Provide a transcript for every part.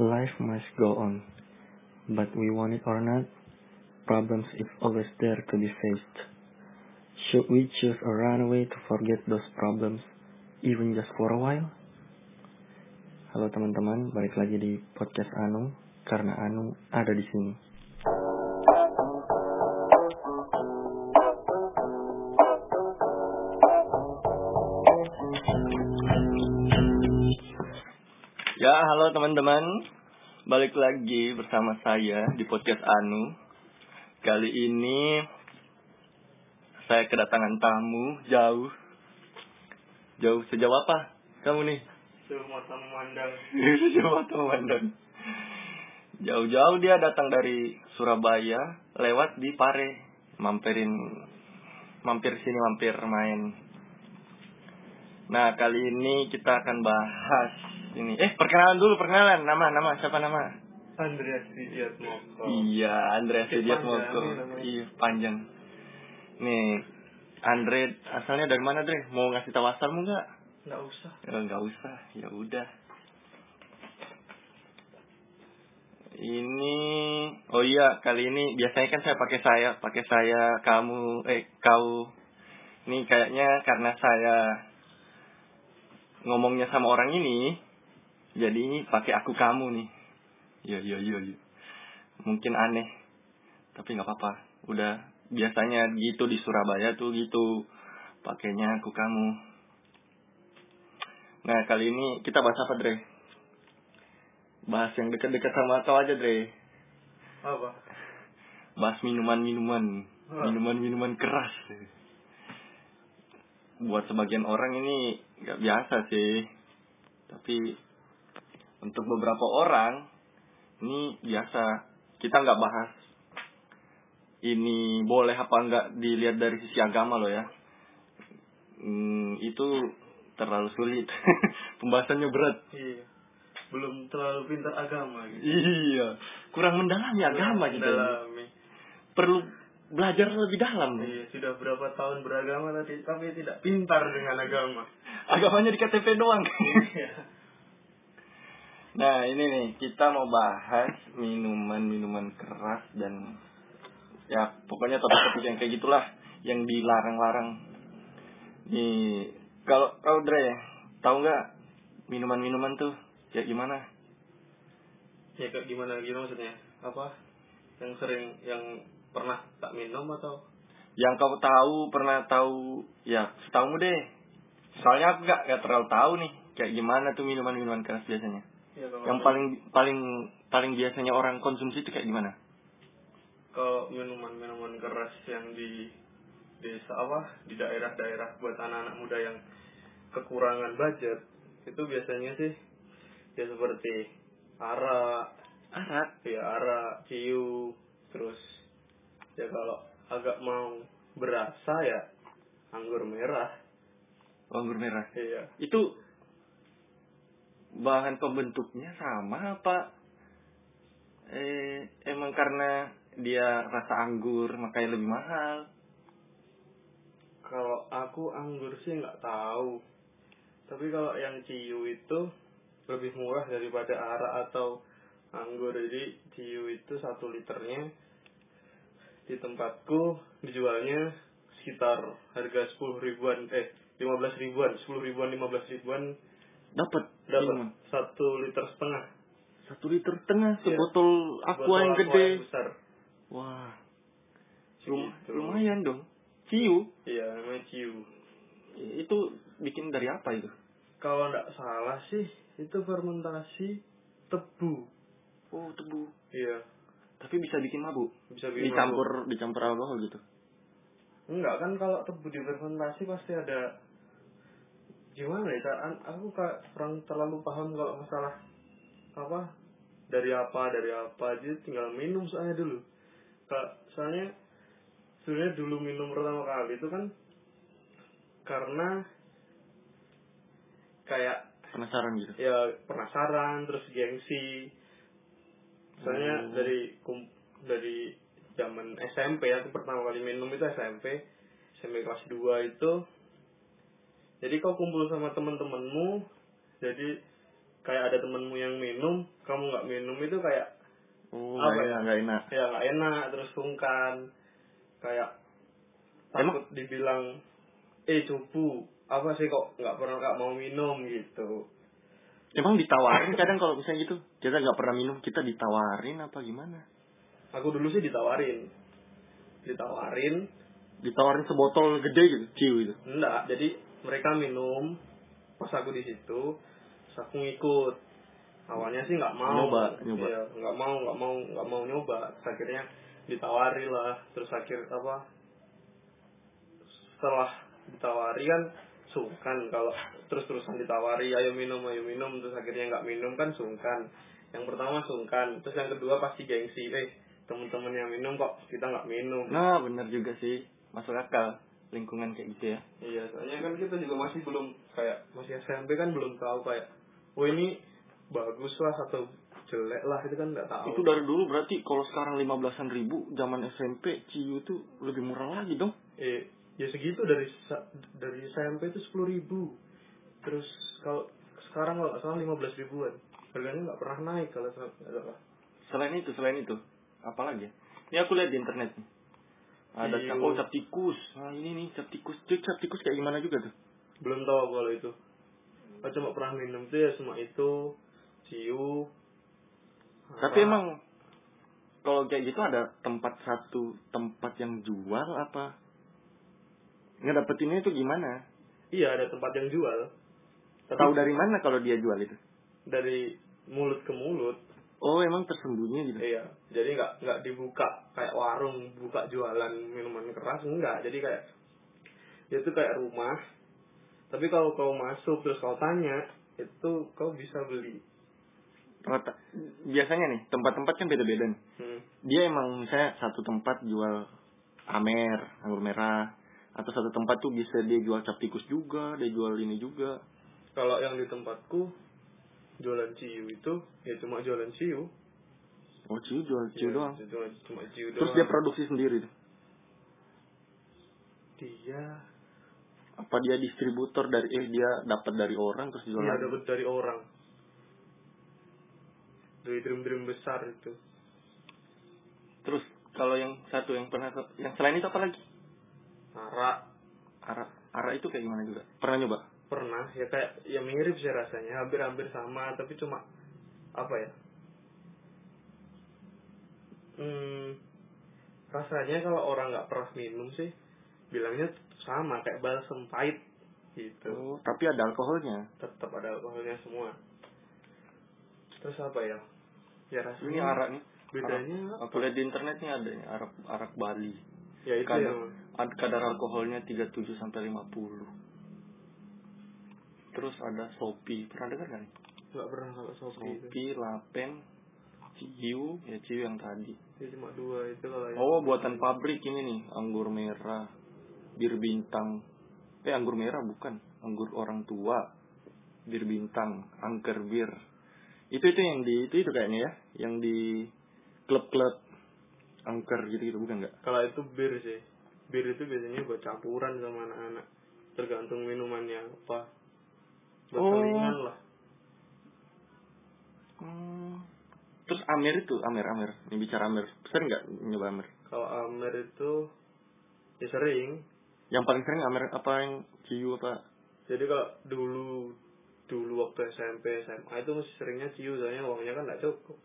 Life must go on, but we want it or not, problems is always there to be faced. Should we choose a runaway to forget those problems, even just for a while? Halo teman-teman, balik lagi di podcast Anu, karena Anu ada di sini. Halo teman-teman. Balik lagi bersama saya di podcast Anu. Kali ini saya kedatangan tamu jauh. Jauh sejauh apa? Kamu nih? Sejauh mata memandang. sejauh mata memandang. Jauh-jauh dia datang dari Surabaya lewat di Pare, mampirin mampir sini mampir main. Nah, kali ini kita akan bahas ini. Eh, perkenalan dulu, perkenalan. Nama, nama, siapa nama? Andreas Widiat Moko. Iya, Andreas panjang Moko. Iya, panjang. Nih, Andre asalnya dari mana, Dre? Mau ngasih tahu asalmu nggak? Nggak usah. Ya, nggak usah, ya udah. Ini, oh iya, kali ini biasanya kan saya pakai saya, pakai saya, kamu, eh, kau. Ini kayaknya karena saya ngomongnya sama orang ini, jadi ini pakai aku kamu nih. Iya, iya, iya, iya. Mungkin aneh, tapi nggak apa-apa. Udah biasanya gitu di Surabaya tuh gitu, pakainya aku kamu. Nah, kali ini kita bahas apa, Dre? Bahas yang dekat-dekat sama kau aja, Dre. Apa? Bahas minuman-minuman. Minuman-minuman keras. Buat sebagian orang ini nggak biasa sih. Tapi untuk beberapa orang ini biasa. Kita nggak bahas ini boleh apa nggak dilihat dari sisi agama loh ya. Hmm, itu terlalu sulit. Pembahasannya berat. Iya. Belum terlalu pintar agama gitu. Iya, kurang mendalami agama kita. ini. Mendalami. Perlu belajar lebih dalam. Iya, sudah berapa tahun beragama tadi, tapi tidak pintar dengan agama. Agamanya di KTP doang. Iya. Nah, ini nih, kita mau bahas minuman-minuman keras dan ya pokoknya topik-topik yang kayak gitulah yang dilarang-larang. Nih, kalau kau Dre, tahu nggak minuman-minuman tuh kayak gimana? Ya kayak gimana gitu maksudnya? Apa? Yang sering yang pernah tak minum atau Yang kau tahu, pernah tahu, ya setahumu deh. Soalnya aku nggak nggak terlalu tahu nih kayak gimana tuh minuman-minuman keras biasanya. Ya, kalau Yang paling paling paling biasanya orang konsumsi itu kayak gimana? kalau minuman-minuman keras yang di desa apa di daerah-daerah buat anak-anak muda yang kekurangan budget itu biasanya sih ya seperti arak Arak. ya arak ciu terus ya kalau agak mau berasa ya anggur merah Oh, anggur merah. iya Itu bahan pembentuknya sama apa? Eh, emang karena dia rasa anggur makanya lebih mahal. kalau aku anggur sih nggak tahu tapi kalau yang ciu itu lebih murah daripada arak atau anggur jadi ciu itu satu liternya di tempatku dijualnya sekitar harga sepuluh ribuan eh lima belas ribuan sepuluh ribuan lima belas ribuan Dapat. dapat satu liter setengah Satu liter setengah Iya. sebotol aqua Botol yang aqua gede. besar Wah. Lum- lumayan dong. Ciu. iya namanya ciu Itu bikin dari apa itu? kalau nggak salah sih itu fermentasi tebu Oh, tebu. iya Tapi bisa bikin mabuk. bisa bikin mabuk. Dicampur dicampur alkohol gitu. Enggak kan kalau tebu difermentasi pasti ada gimana ya Kak? Aku kayak kurang terlalu paham kalau masalah apa dari apa dari apa aja tinggal minum soalnya dulu Kak, soalnya sebenarnya dulu minum pertama kali itu kan karena kayak Penasaran gitu. ya penasaran terus gengsi soalnya Oh. dari kum- dari zaman SMP aku pertama kali minum itu SMP SMP kelas 2 itu jadi kau kumpul sama teman-temanmu jadi kayak ada temenmu yang minum kamu nggak minum itu kayak Oh, Apa ya? enak, nggak enak. ya nggak enak terus sungkan kayak takut dibilang eh cupu apa sih kok nggak pernah nggak mau minum gitu Emang ditawarin kadang kalau misalnya gitu, kita nggak pernah minum, kita ditawarin apa gimana? aku dulu sih ditawarin ditawarin Ditawarin sebotol gede gitu, ciu gitu. enggak jadi mereka minum pas aku di situ terus aku ngikut. Awalnya sih nggak mau. Nyoba, nyoba. Iya, nggak mau nggak mau nggak mau nyoba. Terus akhirnya ditawari lah. Terus akhir apa setelah ditawari kan sungkan. Kalau terus terusan ditawari ayo minum ayo minum. Terus akhirnya nggak minum kan sungkan. Yang pertama sungkan. Terus yang kedua pasti gengsi. Eh temen-temen yang minum kok kita nggak minum? Nah, bener juga sih, masuk akal lingkungan kayak gitu ya. Iya, soalnya kan kita juga masih belum kayak masih SMP kan belum tahu kayak, oh ini bagus lah atau jelek lah itu kan nggak tahu. Itu dari dulu berarti kalau sekarang lima belasan ribu, zaman SMP ciu itu lebih murah lagi dong. eh ya segitu dari dari SMP itu sepuluh ribu. Terus kalau sekarang kalau nggak salah lima belas ribuan. Harganya nggak pernah naik kalau salah. Selain itu, selain itu, apa lagi ya? Ini aku lihat di internet nih. Ada Ciu. cap, oh cap tikus. Nah ini nih cap tikus. Itu cap tikus kayak gimana juga tuh? Belum tahu aku kalau itu. Aku cuma pernah minum tuh ya semua itu, ciu. Tapi emang kalau kayak gitu ada tempat satu tempat yang jual apa? Ngedapetinnya itu gimana? iya ada tempat yang jual. Tapi Tahu dari mana kalau dia jual itu? dari mulut ke mulut. Oh emang tersembunyi gitu. Iya, jadi nggak nggak dibuka kayak warung buka jualan minuman keras enggak. Jadi kayak itu kayak rumah. Tapi kalau kau masuk terus kau tanya, itu kau bisa beli. Rata- Biasanya nih tempat-tempat kan beda-beda nih. Hmm. Dia emang misalnya satu tempat jual amer, anggur merah, atau satu tempat tuh bisa dia jual cap tikus juga, dia jual ini juga. Kalau yang di tempatku jualan ciu itu ya cuma jualan ciu. Oh ciu jual ciu Ya, doang. Cuma, cuma ciu Terus doang. dia produksi sendiri dia Apa dia distributor dari eh dia dapat dari orang terus jual dia dapat dari orang. Dari dream-dream besar itu. Terus kalau yang satu yang pernah yang selain itu apa lagi? Arak Ara ara itu kayak gimana juga? Pernah nyoba? Pernah ya kayak ya mirip sih rasanya hampir-hampir sama tapi cuma apa ya hmm, rasanya kalau orang nggak pernah minum sih bilangnya sama kayak balsem pahit gitu Oh, tapi ada alkoholnya. tetap ada alkoholnya semua terus apa ya ya rasanya Ini arak nih. bedanya. Aku lihat di internet nih ada arak arak Bali. ya itu kadar, ad- kadar alkoholnya 37 sampai 50. Terus ada Sopi. Pernah dengar kan? nggak pernah kalau sopi itu Lapen, Ciu, ya Ciu yang tadi. ya cuma dua itu kalau Oh, buatan pabrik ini nih, anggur merah, bir bintang. Eh, anggur merah bukan, anggur orang tua. Bir bintang, angker bir. Itu itu yang di itu itu kayaknya ya, yang di klub-klub angker gitu-gitu bukan nggak? Kalau itu bir sih. Bir itu biasanya buat campuran sama anak-anak. Tergantung minumannya apa. Buat Oh. lah. Hmm. Terus Amer itu, Amer, Amer. Ini bicara Amer. Sering nggak nyoba Amer? Kalau Amer itu ya sering. Yang paling sering Amer apa yang Ciu apa? Jadi kalau dulu dulu waktu SMP SMA itu masih seringnya ciu soalnya uangnya kan nggak cukup.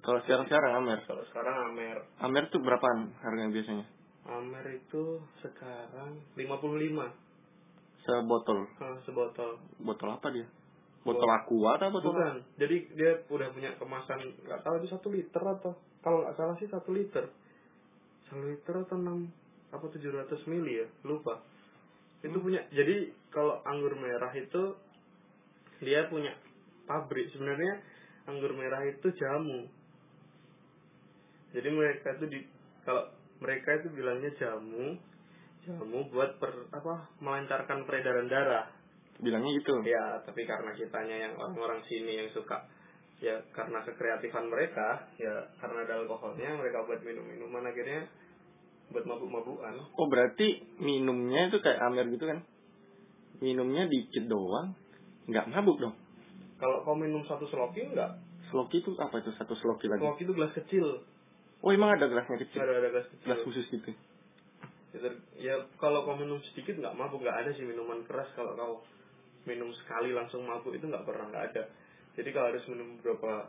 Kalau sekarang-sekarang Amer. Kalau sekarang Amer. Amer tuh berapaan harganya biasanya? Amer itu sekarang 55 Sebotol. ah, sebotol. Botol apa dia? Botol aqua atau botol Bukan. Jadi dia udah punya kemasan nggak tahu itu satu liter atau kalau nggak salah sih satu liter. Satu liter atau enam apa 700 mili ya lupa. Itu punya. Jadi kalau anggur merah itu dia punya pabrik. Sebenarnya anggur merah itu jamu. Jadi mereka itu di kalau mereka itu bilangnya jamu, jamu buat per, apa melancarkan peredaran darah. Bilangnya gitu. Ya, tapi karena kitanya yang orang-orang sini yang suka ya karena kekreatifan mereka, ya karena ada alkoholnya mereka buat minum-minuman akhirnya buat mabuk-mabukan. Oh berarti minumnya itu kayak Amer gitu kan? Minumnya dikit doang, nggak mabuk dong? kalau kau minum satu sloki enggak Sloki itu apa itu satu sloki lagi? sloki itu gelas kecil Oh emang ada gelasnya kecil? ada ada gelas kecil Gelas khusus gitu. Ya, ter- ya kalau kau minum sedikit nggak mabuk nggak ada sih minuman keras. Kalau kau minum sekali langsung mabuk itu nggak pernah nggak ada. Jadi kalau harus minum beberapa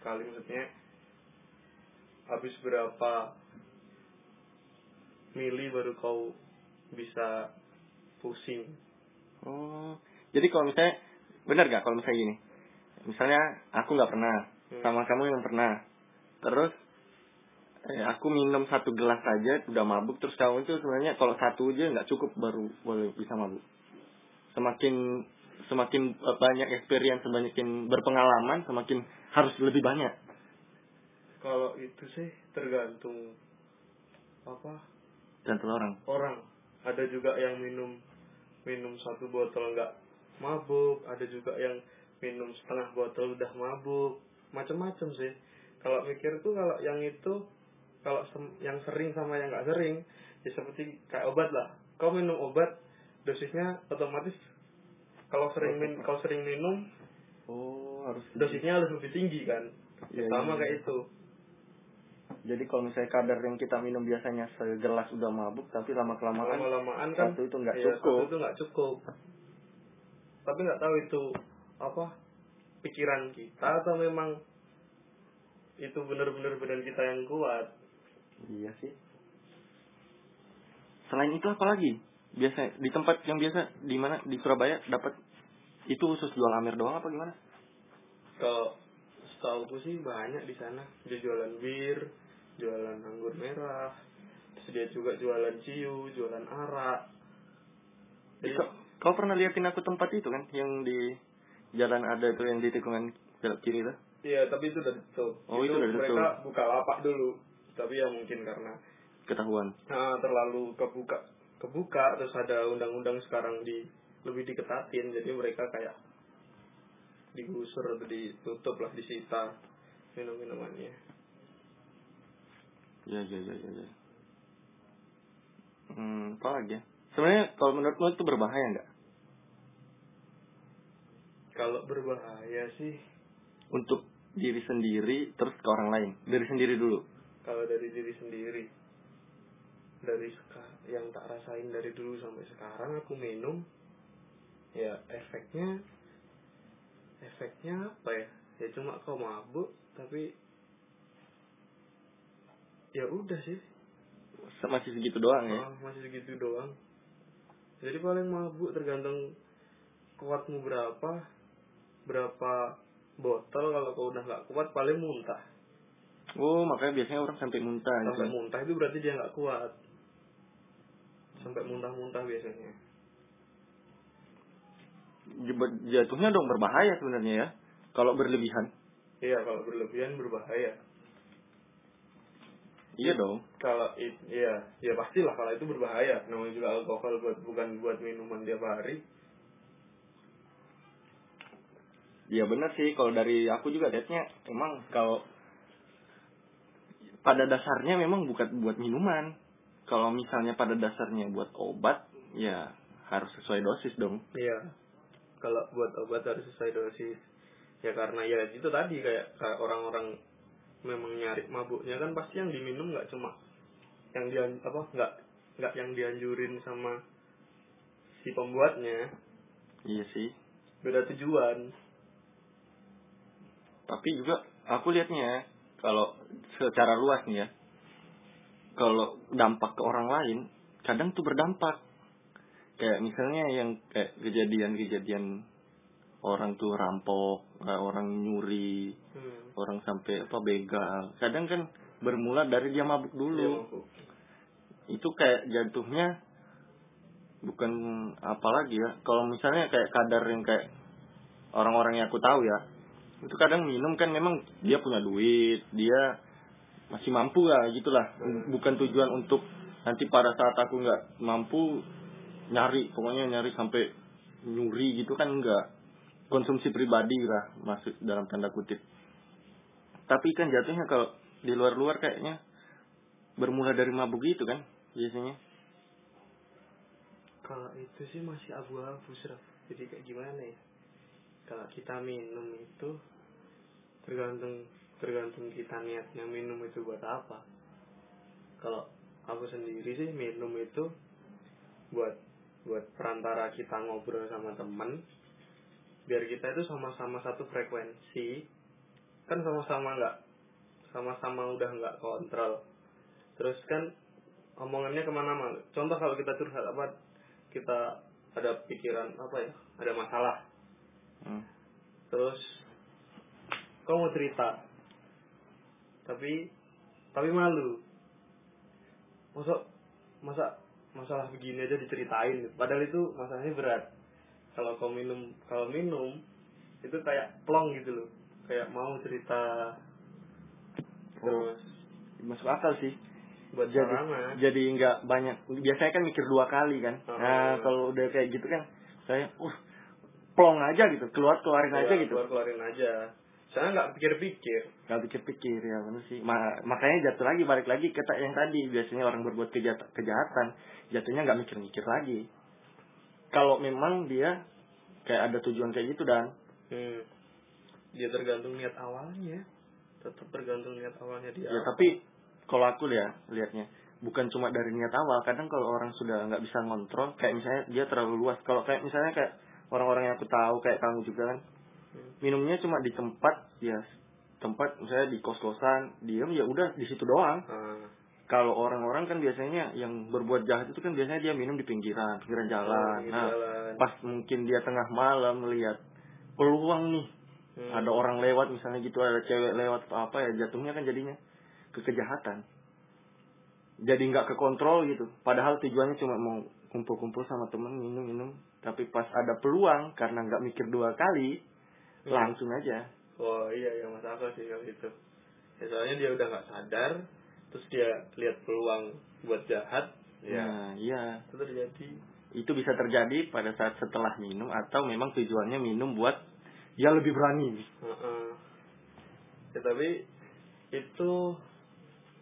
kali maksudnya habis berapa mili baru kau bisa pusing. Oh, jadi kalau misalnya benar gak kalau misalnya gini, misalnya aku nggak pernah, Hmm. sama kamu yang pernah, terus eh, aku minum satu gelas saja udah mabuk, terus kamu itu sebenarnya kalau satu aja nggak cukup baru boleh bisa mabuk. Semakin semakin eh, banyak experience, semakin berpengalaman, semakin harus lebih banyak. kalau itu sih tergantung apa Dan orang. orang ada juga yang minum minum satu botol nggak mabuk ada juga yang minum setengah botol udah mabuk macam-macam sih kalau mikir tuh kalau yang itu kalau yang sering sama yang nggak sering ya seperti kayak obat lah. Kau minum obat dosisnya otomatis kalau sering min kalau sering minum Oh, harus dosisnya harus lebih tinggi kan? Iya, sama iya, kayak iya. itu. Jadi kalau misalnya kadar yang kita minum biasanya segelas udah mabuk, tapi lama kelamaan lama-lamaan kan satu itu nggak iya, cukup. satu itu nggak cukup. Tapi nggak tahu itu apa pikiran kita atau memang itu benar-benar badan kita yang kuat Iya sih. Selain itu apa lagi? Biasa di tempat yang biasa di mana di Surabaya dapat itu khusus jual Amer doang apa gimana? kalau setahu sih banyak di sana dia jualan bir jualan anggur merah terus dia juga jualan ciu jualan arak Jadi, Jadi, kau, kau pernah liatin aku tempat itu kan yang di jalan ada itu yang di tikungan belok kiri itu? iya tapi itu udah tutup Oh, itu udah mereka tutup. buka lapak dulu tapi ya mungkin karena Ketahuan. nah, terlalu kebuka kebuka terus ada undang-undang sekarang di lebih diketatin jadi mereka kayak digusur atau ditutup lah disita minum minumannya Ya ya ya ya. ya. Hmm, apa lagi ya? Sebenarnya kalau menurutmu itu berbahaya nggak kalau berbahaya sih untuk diri sendiri terus ke orang lain? Diri sendiri dulu. Kalau dari diri sendiri dari yang tak rasain dari dulu sampai sekarang aku minum ya efeknya efeknya apa ya? Ya cuma kau mabuk tapi ya udah sih. Masih segitu doang ya. Ah, masih segitu doang. Jadi paling mabuk tergantung kuatmu berapa berapa botol kalau kau udah nggak kuat paling muntah Oh, makanya biasanya orang sampai muntah gitu. sampai muntah itu berarti dia nggak kuat sampai muntah-muntah biasanya Jatuhnya dong berbahaya sebenarnya ya. Kalau berlebihan. iya kalau berlebihan berbahaya Iya dong. kalau iya ya pastilah kalau itu berbahaya namanya juga alkohol buat bukan buat minuman tiap hari Iya benar sih. Kalau dari aku juga lihatnya emang kalau pada dasarnya memang bukan buat minuman. Kalau misalnya pada dasarnya buat obat, ya harus sesuai dosis dong. iya kalau buat obat harus sesuai dosis ya karena ya itu tadi kayak, kayak orang-orang memang nyari mabuknya kan pasti yang diminum nggak cuma yang dia apa nggak nggak yang dianjurin sama si pembuatnya Iya sih. beda tujuan Tapi juga aku lihatnya ya, kalau secara luas nih ya, kalau dampak ke orang lain, kadang tuh berdampak. Kayak misalnya yang kayak kejadian-kejadian orang tuh rampok, eh, orang nyuri, hmm. orang sampai apa begal. Kadang kan bermula dari dia mabuk Dia dulu. mabuk. Itu kayak jatuhnya bukan apa lagi ya. Kalau misalnya kayak kadar yang kayak orang-orang yang aku tahu ya, itu kadang minum kan memang dia punya duit, dia masih mampu lah gitulah. Bukan tujuan untuk nanti pada saat aku nggak mampu nyari, pokoknya nyari sampai nyuri gitu kan enggak. Konsumsi pribadi lah masuk dalam tanda kutip. Tapi kan jatuhnya kalau di luar-luar kayaknya bermula dari mabuk gitu kan biasanya. kalau itu sih masih abu-abu Sraf. jadi kayak gimana ya kalau kita minum itu tergantung tergantung kita niatnya minum itu buat apa. Kalau aku sendiri sih minum itu buat buat perantara kita ngobrol sama temen. Biar kita itu sama-sama satu frekuensi. Kan sama-sama nggak sama-sama udah nggak kontrol. Terus kan omongannya ke mana-mana. Contoh kalau kita curhat apa kita ada pikiran apa ya ada masalah. Hmm. terus kau mau cerita tapi tapi malu masa masa masalah begini aja diceritain padahal itu masalahnya berat kalau kau minum kalau minum itu kayak plong gitu loh kayak mau cerita terus Masuk akal sih. buat Jadi sarana jadi nggak banyak. Biasanya kan mikir dua kali kan. Oh. Nah kalau udah kayak gitu kan, saya, uh, plong aja gitu, keluar keluarin aja Ya, gitu. keluar keluarin aja saya nggak pikir-pikir Gak pikir-pikir ya bener sih. Ma- makanya jatuh lagi balik lagi ke yang tadi biasanya orang berbuat kejahatan, kejahatan jatuhnya nggak mikir-mikir lagi. Kalau memang dia kayak ada tujuan kayak gitu dan hmm. dia tergantung niat awalnya tetap tergantung niat awalnya dia ya tapi kalau aku ya lihatnya bukan cuma dari niat awal. Kadang kalau orang sudah nggak bisa ngontrol, kayak misalnya dia terlalu luas. Kalau kayak misalnya kayak orang-orang yang aku tahu kayak kamu juga kan. Minumnya cuma di tempat ya tempat misalnya di kos-kosan diem ya udah di situ doang Ah, kalau orang-orang kan biasanya yang berbuat jahat itu kan biasanya dia minum di pinggiran, pinggiran jalan. pinggir Nah, jalan. pas mungkin dia tengah malam melihat peluang nih, Hmm. ada orang lewat misalnya gitu, ada cewek lewat atau apa ya jatuhnya kan jadinya ke kejahatan. Jadi nggak kekontrol gitu. Padahal tujuannya cuma mau kumpul-kumpul sama temen minum-minum, tapi pas ada peluang karena nggak mikir dua kali, Hmm. Langsung aja. Wah iya yang masuk akal sih kalau itu. Ya, soalnya dia udah nggak sadar, terus dia lihat peluang buat jahat, ya Nah, iya. itu terjadi. itu bisa terjadi pada saat setelah minum atau memang tujuannya minum buat dia lebih berani. Heeh. Ya tapi itu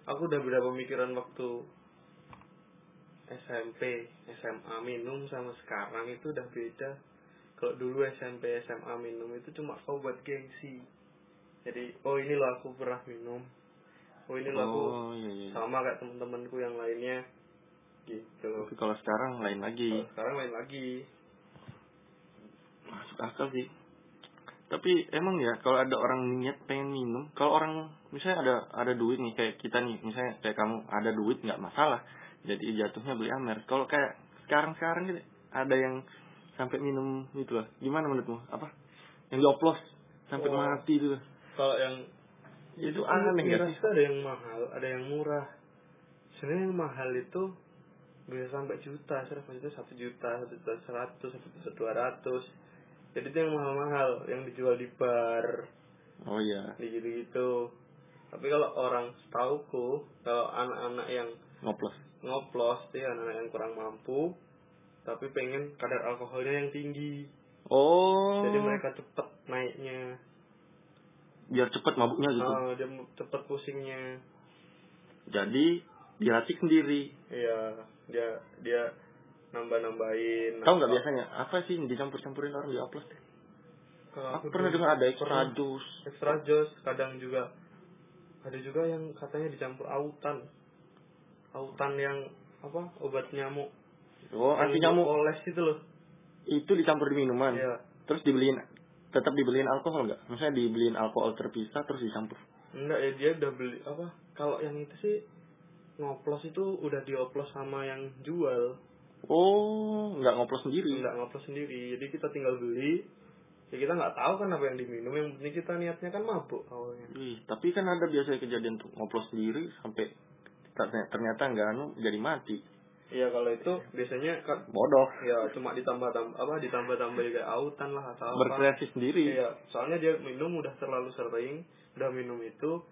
aku udah beda pemikiran waktu SMP, SMA minum sama sekarang itu udah beda. Kalau dulu SMP, SMA minum itu cuma kau buat gengsi. Jadi, oh ini loh aku pernah minum. Oh ini loh aku Oh iya iya. sama kayak teman-temanku yang lainnya. Gitu. Tapi kalau sekarang lain lagi. Kalau sekarang lain lagi. Masuk akal sih. Tapi emang ya kalau ada orang niat pengen minum, kalau orang misalnya ada ada duit nih kayak kita nih, misalnya kayak kamu ada duit nggak masalah. Jadi jatuhnya beli Amer. Kalau kayak sekarang-sekarang gitu ada yang sampai minum itu lah. Gimana menurutmu? Apa? Yang dioplos sampai Wah. mati itu. Kalau yang Itu aneh sih? itu ada yang mahal, ada yang murah. Sebenarnya yang mahal itu bisa sampai juta, serba itu satu juta, satu juta seratus, satu juta dua ratus. Jadi itu yang mahal-mahal, yang dijual di bar, Oh iya, di gitu-gitu. Tapi kalau orang setauku, kalau anak-anak yang ngoplos. ngoplos, dia anak-anak yang kurang mampu, tapi pengen kadar alkoholnya yang tinggi. Oh. Jadi mereka cepet naiknya, biar cepet mabuknya gitu. Ah, dia cepet pusingnya. Jadi diracik sendiri. Iya, dia dia nambah-nambahin. Tahu nggak biasanya apa sih yang dicampur-campurin orang di oplos? Kalau Aku aku pernah dengar ada extra jus. Extra jos, kadang juga ada juga yang katanya dicampur autan. Autan yang apa? Obat nyamuk. Oh, anti nyamuk. Oles itu loh. Itu dicampur di minuman. Iya. Terus dibeliin tetap dibeliin alkohol nggak? Misalnya dibeliin alkohol terpisah terus dicampur. Enggak ya dia udah beli apa? Kalau yang itu sih ngoplos itu udah dioplos sama yang jual. Oh, nggak ngoplos sendiri. Enggak ngoplos sendiri. Jadi kita tinggal beli. Ya kita nggak tahu kan apa yang diminum. Yang penting kita niatnya kan mabuk awalnya. Wih, tapi kan ada biasanya kejadian tuh ngoplos sendiri sampai ternyata- ternyata nggak anu jadi mati. Iya kalau itu biasanya kan Bodoh. ya cuma ditambah tambah apa ditambah tambah kayak autan lah atau apa. Berkreasi sendiri. Iya, soalnya dia minum udah terlalu sering, udah minum itu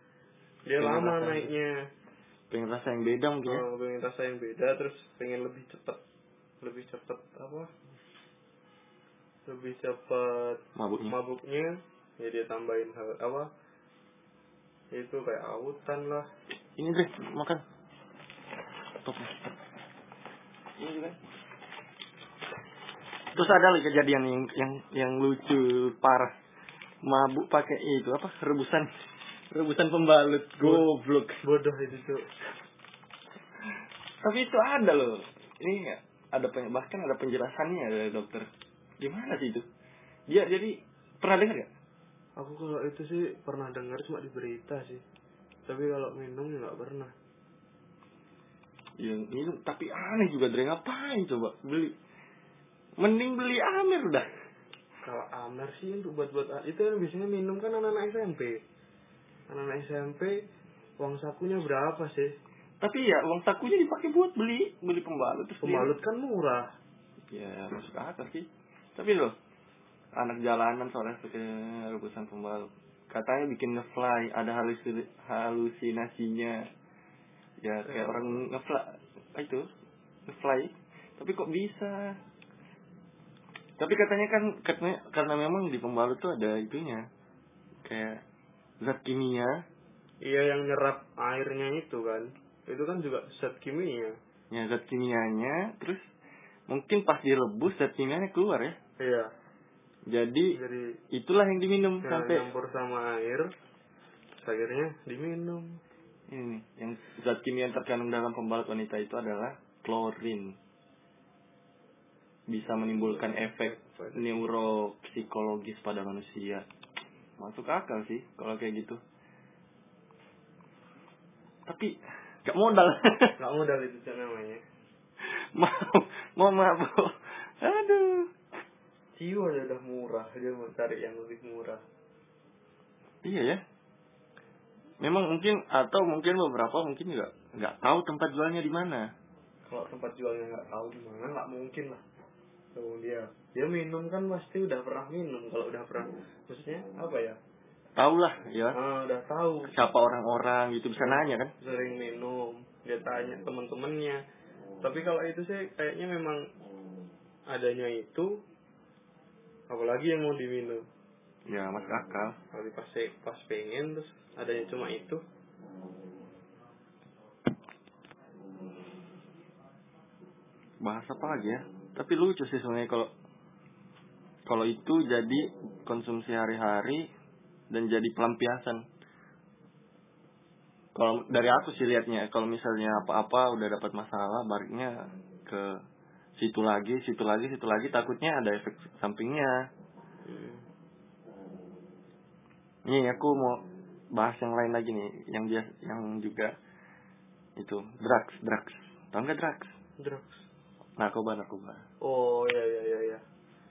dia Pengen lama rasa- naiknya. Pengen rasa yang beda mungkin ya. Oh, pengen rasa yang beda terus pengen lebih cepet lebih cepet apa? Lebih cepet Mabuknya. mabuknya ya dia tambahin hal apa? Itu kayak autan lah. Ini deh, makan. Stop. Ini juga. Terus ada lagi kejadian yang yang yang lucu parah. Mabuk pakai itu apa? Rebusan rebusan pembalut. Goblok. bodoh itu cuk Tapi itu ada loh. Ini ada bahkan ada penjelasannya dari dokter. Gimana sih itu? Dia jadi pernah dengar gak? aku kalau itu sih pernah dengar cuma di berita sih tapi kalau minum ya nggak pernah Yang minum tapi aneh juga dari ngapain coba beli? Mending beli Amer udah. kalau Amer sih untuk buat buat itu kan biasanya minum kan anak-anak SMP anak-anak SMP uang sakunya berapa sih Tapi ya uang sakunya dipakai buat beli beli pembalut terus dia- pembalut kan murah Ya masuk akal sih. Tapi loh anak jalanan soalnya suka rebusan pembalut. Katanya bikin ngefly, ada halusi- halusinasinya. Ya kayak Ya. orang ngefly itu ngefly. Tapi kok bisa? Tapi katanya kan katanya karena memang di pembalut tuh ada itunya. Kayak zat kimia. iya yang nyerap airnya itu kan itu kan juga zat kimia Ya zat kimianya terus mungkin pas direbus zat kimianya keluar ya. iya Jadi jadi itulah yang diminum ya, sampai campur sama air akhirnya diminum ini nih, yang zat kimia yang terkandung dalam pembalut wanita itu adalah klorin. Bisa menimbulkan efek neuropsikologis pada manusia. Masuk akal sih kalau kayak gitu. Tapi gak modal. nggak modal itu Cak, namanya mau mau mabuk. Aduh. jiwa aja udah murah dia mau cari yang lebih murah Iya ya. Memang mungkin atau mungkin beberapa mungkin juga nggak tahu tempat jualnya di mana. kalau tempat jualnya nggak tahu di mana nggak mungkin lah tuh dia dia minum kan pasti udah pernah minum kalau udah pernah maksudnya apa ya Tahu lah ya. ah udah tahu Siapa orang-orang gitu bisa nanya kan? sering minum dia tanya teman-temannya tapi kalau itu sih kayaknya memang adanya itu apalagi yang mau diminum Ya masuk akal. kalau pas pas pengen terus adanya cuma itu bahas apa lagi ya tapi lucu sih sebenarnya kalau kalau itu jadi konsumsi hari-hari dan jadi pelampiasan kalau dari aku sih lihatnya kalau misalnya apa-apa udah dapat masalah baliknya ke situ lagi situ lagi situ lagi takutnya ada efek sampingnya Hmm. Nih aku mau bahas yang lain lagi nih yang dia yang juga itu drugs drugs. Tau nggak drugs? Drugs. Narkoba narkoba. Oh ya ya ya ya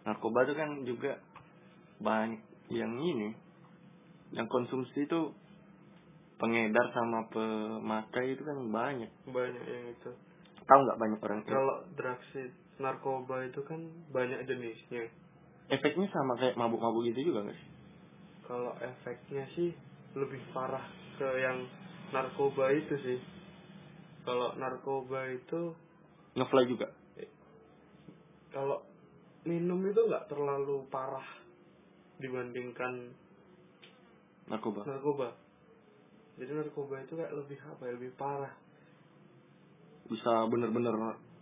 narkoba itu kan juga banyak yang ini yang konsumsi itu pengedar sama pemakai itu kan banyak. Banyak yang itu. Tahu nggak banyak orang itu? Kalau drugs narkoba itu kan banyak jenisnya. Efeknya sama kayak mabuk-mabuk gitu juga nggak sih kalau efeknya sih lebih parah ke yang narkoba itu sih. Kalau narkoba itu ngefly juga? Kalau minum itu nggak terlalu parah dibandingkan narkoba? narkoba. Jadi narkoba itu kayak lebih apa ya? Lebih parah. Bisa bener-bener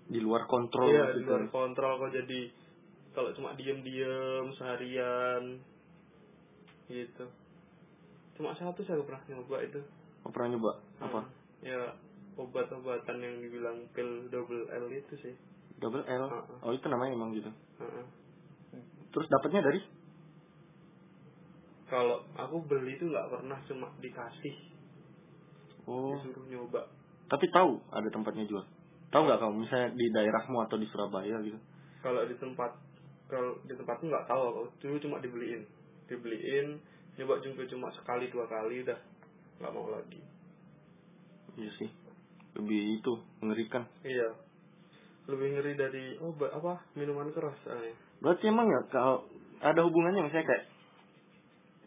di luar kontrol iya gitu di luar kontrol kok. Jadi kalau cuma diem-diem seharian gitu. Cuma satu saya pernah nyoba itu. Oh, pernah nyoba? Apa? Hmm, ya obat-obatan yang dibilang pil double L itu sih. Double L? Heeh. oh itu namanya emang gitu? Heeh. terus dapatnya dari? Kalau aku beli itu nggak pernah cuma dikasih. Oh. Disuruh nyoba. Tapi tahu ada tempatnya jual? Tahu nggak kamu misalnya di daerahmu atau di Surabaya gitu? Kalau di tempat kalau di tempatku nggak tahu aku. Dulu cuma dibeliin dibeliin nyoba juga cuma sekali dua kali udah nggak mau lagi iya sih lebih itu mengerikan iya lebih ngeri dari obat apa minuman keras soalnya Berarti emang ya kalau ada hubungannya misalnya kayak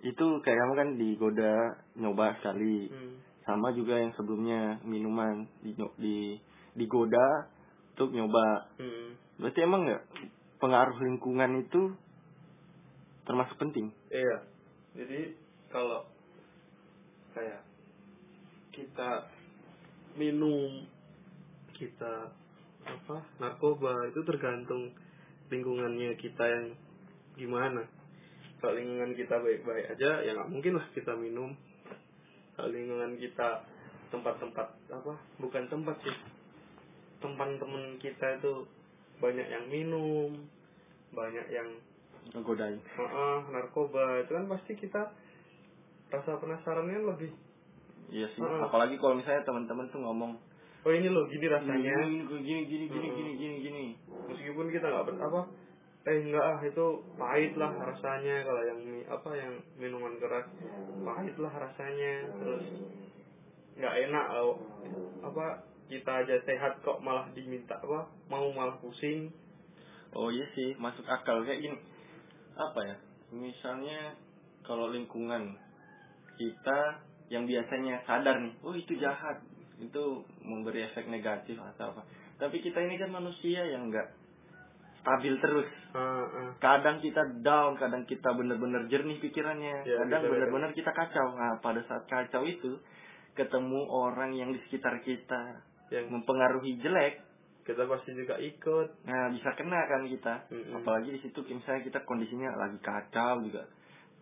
itu kayak kamu kan digoda nyoba sekali hmm. sama juga yang sebelumnya minuman di di digoda untuk nyoba. Hmm. Berarti emang ya pengaruh lingkungan itu termasuk penting. Iya. Jadi kalau kayak kita minum kita apa narkoba itu tergantung lingkungannya kita yang gimana. Kalau lingkungan kita baik-baik aja ya nggak mungkin lah kita minum. Kalau lingkungan kita tempat-tempat apa bukan tempat sih. Teman-teman kita itu banyak yang minum banyak yang ngegodain. Uh, narkoba. Itu kan pasti kita rasa penasarannya lebih. Iya sih Heeh. apalagi kalau misalnya teman-teman tuh ngomong oh ini loh gini rasanya. Gini gini gini gini gini gini gini meskipun kita nggak apa eh enggak ah itu pahit lah rasanya kalau yang apa yang minuman keras. Pahit lah rasanya terus nggak enak kalau apa kita aja sehat kok malah diminta apa mau malah pusing. Oh iya sih masuk akal. Kayak gini apa ya misalnya kalau lingkungan kita yang biasanya sadar nih oh itu jahat itu memberi efek negatif atau apa. Tapi kita ini kan manusia yang enggak stabil terus. Kadang kita down, kadang kita benar-benar jernih pikirannya, Ya, kadang benar-benar kita kacau. Nah, pada saat kacau itu ketemu orang yang di sekitar kita yang mempengaruhi jelek, kita pasti juga ikut. Nah bisa kena kan kita. Mm-mm. Apalagi di situ misalnya kita kondisinya lagi kacau juga,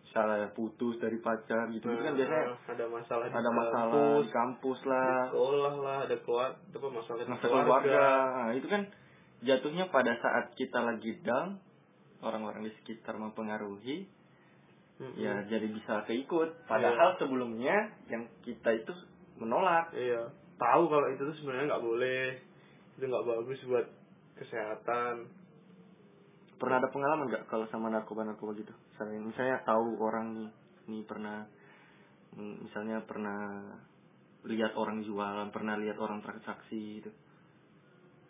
misalnya putus dari pacar gitu, itu kan Nah, biasanya ada masalah di ada masalah kampus, di kampus di lah, sekolah lah ada keluar apa masalah di masalah keluarga. Nah, itu kan jatuhnya pada saat kita lagi down, orang-orang di sekitar mempengaruhi, Mm-mm. ya jadi bisa keikut. Padahal sebelumnya yang kita itu menolak. Iya, tahu kalau itu tuh sebenarnya nggak boleh, itu nggak bagus buat kesehatan. pernah ada pengalaman nggak kalau sama narkoba narkoba gitu misalnya, misalnya tahu orang nih nih pernah misalnya pernah lihat orang jualan pernah lihat orang transaksi gitu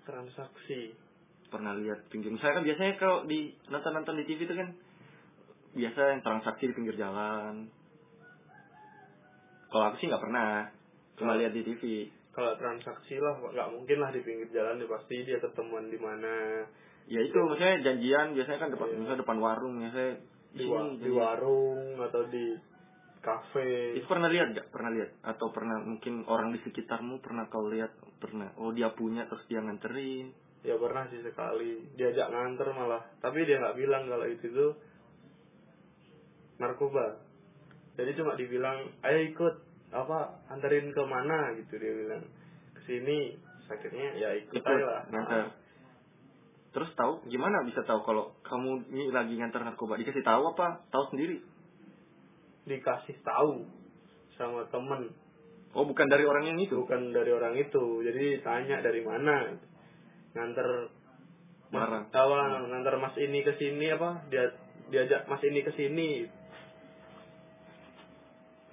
Transaksi. pernah lihat pinggir misalnya kan biasanya kalau di nonton nonton di TV itu kan biasa yang transaksi di pinggir jalan kalau aku sih nggak pernah cuma Oh. lihat di TV Kalau transaksi lah nggak mungkin lah di pinggir jalan ya pasti dia ketemuan di mana. Ya itu maksudnya janjian biasanya kan depan misalnya depan warung biasanya di, wa- di warung atau di kafe. itu pernah lihat gak pernah lihat? Atau pernah mungkin orang di sekitarmu pernah kau lihat pernah oh dia punya terus dia nganterin? Ya pernah sih sekali. Diajak nganter malah, tapi dia nggak bilang kalau itu tuh narkoba. Jadi cuma dibilang, ayo ikut apa anterin ke mana gitu dia bilang ke sini. Akhirnya ya ikut, ikut aja lah. nganter terus tahu gimana bisa tahu kalau kamu ini lagi nganter narkoba dikasih tahu apa tahu sendiri Dikasih tahu sama temen, oh bukan dari orang yang itu bukan dari orang itu. Jadi tanya dari mana. Nganter Barang. Tahu nganter mas ini ke sini apa? Dia diajak mas ini ke sini.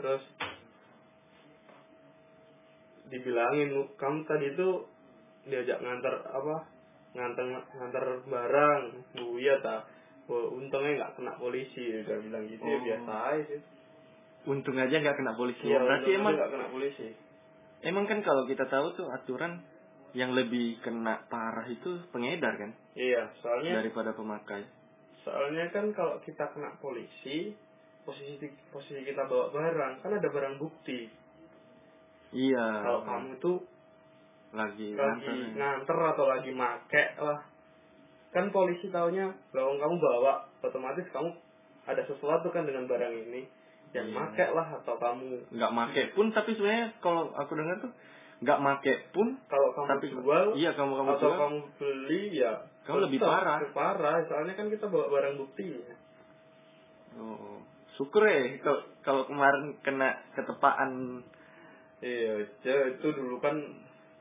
Terus dibilangin kamu tadi itu diajak nganter apa? Nganter nganter barang. Bu tak. Oh, untungnya nggak kena polisi dia bilang gitu ya Oh. biasa aja sih. untung aja nggak kena polisi Iya, berarti untungnya emang nggak kena polisi. emang kan kalau kita tahu tuh aturan yang lebih kena parah itu pengedar kan Iya, soalnya daripada pemakai soalnya kan kalau kita kena polisi posisi posisi kita bawa barang kan ada barang bukti iya kalau kamu tuh lagi lagi nganter ya. nganter atau lagi make lah kan polisi taunya kalau kamu bawa otomatis kamu ada sesuatu kan dengan barang ini yang Iya. make lah atau kamu nggak make pun tapi sebenarnya kalau aku dengar tuh nggak make pun kalau kamu tapi jual iya kamu kamu atau jual kamu beli ya Kamu lebih parah. lebih parah soalnya kan kita bawa barang bukti oh syukur ya kalau kemarin kena ketepaan iya ya, itu dulu kan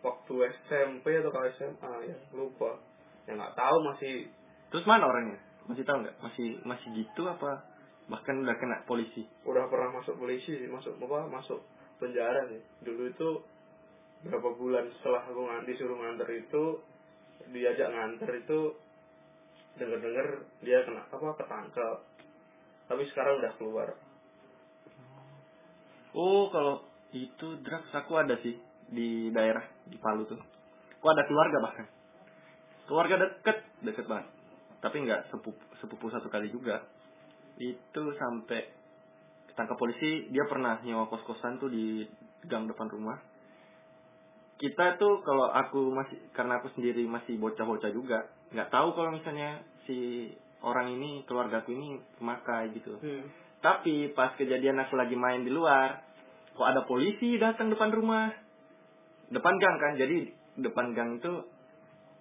waktu SMP atau kalau SMA ya lupa. Ya nggak tahu masih. Terus mana orangnya? Masih tahu nggak? Masih masih gitu apa? Bahkan udah kena polisi? Udah pernah masuk polisi sih masuk apa masuk penjara sih. Dulu itu berapa bulan setelah aku disuruh nganter itu diajak nganter itu denger dengar dia kena apa ketangkep. Tapi sekarang udah keluar. Oh kalau itu drugs aku ada sih di daerah di Palu tuh. Aku ada keluarga bahkan. Keluarga deket deket banget. Tapi nggak sepupu, sepupu satu kali juga. Itu sampai ketangkap polisi dia pernah nyewa kos kosan tuh di gang depan rumah. Kita tuh kalau aku masih karena aku sendiri masih bocah bocah juga nggak tahu kalau misalnya si orang ini keluargaku ini pemakai gitu. Hmm. tapi pas kejadian aku lagi main di luar kok ada polisi datang depan rumah? Depan gang kan? Jadi depan gang itu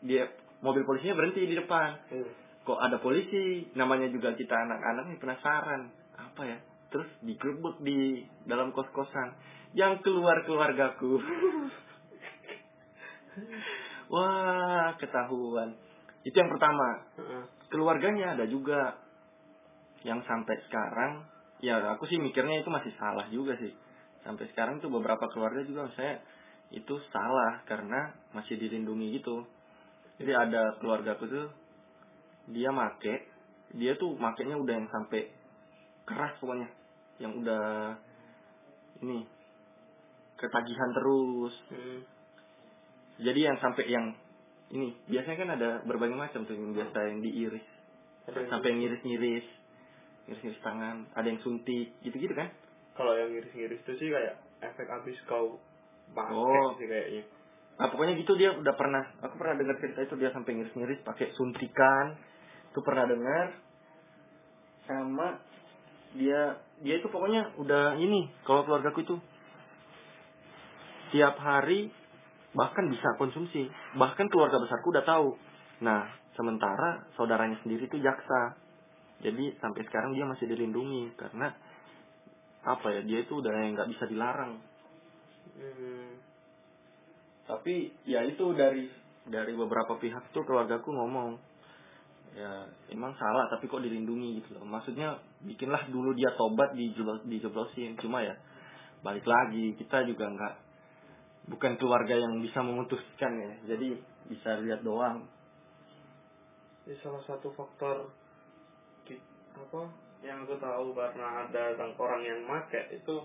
dia mobil polisinya berhenti di depan. Hmm. kok ada polisi? Namanya juga kita anak-anak nih penasaran. Apa ya? Terus digerebek di dalam kos-kosan. Yang keluar keluargaku. Wah ketahuan. Itu yang pertama. Heeh. keluarganya ada juga. Yang sampai sekarang ya aku sih mikirnya itu masih salah juga sih sampai sekarang tuh beberapa keluarga juga saya itu salah karena masih dilindungi gitu. Jadi ada keluargaku tuh dia make dia tuh makainya udah yang sampai keras pokoknya. Yang udah ini ketagihan terus. Hmm. jadi yang sampai yang ini biasanya kan ada berbagai macam tuh yang biasa yang diiris. Ada sampai ngiris-ngiris ngiris-ngiris tangan ada yang suntik gitu-gitu kan Kalau yang ngiris-ngiris itu sih kayak efek abis kau pakai Oh. sih kayaknya. nah pokoknya gitu dia udah pernah aku pernah dengar cerita itu dia sampai ngiris-ngiris pakai suntikan. Itu pernah dengar. Sama dia dia itu pokoknya udah ini kalau keluargaku itu. Tiap hari bahkan bisa konsumsi. Bahkan keluarga besarku udah tahu. Nah sementara saudaranya sendiri itu jaksa. Jadi sampai sekarang dia masih dilindungi karena apa ya dia itu udah yang nggak bisa dilarang. Hmm. tapi ya itu dari dari beberapa pihak tuh keluargaku ngomong ya emang salah tapi kok dilindungi gitu loh. Maksudnya bikinlah dulu dia tobat dijeblos dijeblosin. Cuma ya balik lagi kita juga nggak bukan keluarga yang bisa memutuskan ya. Jadi bisa lihat doang. Ini salah satu faktor apa yang aku tahu karena ada sang orang yang make itu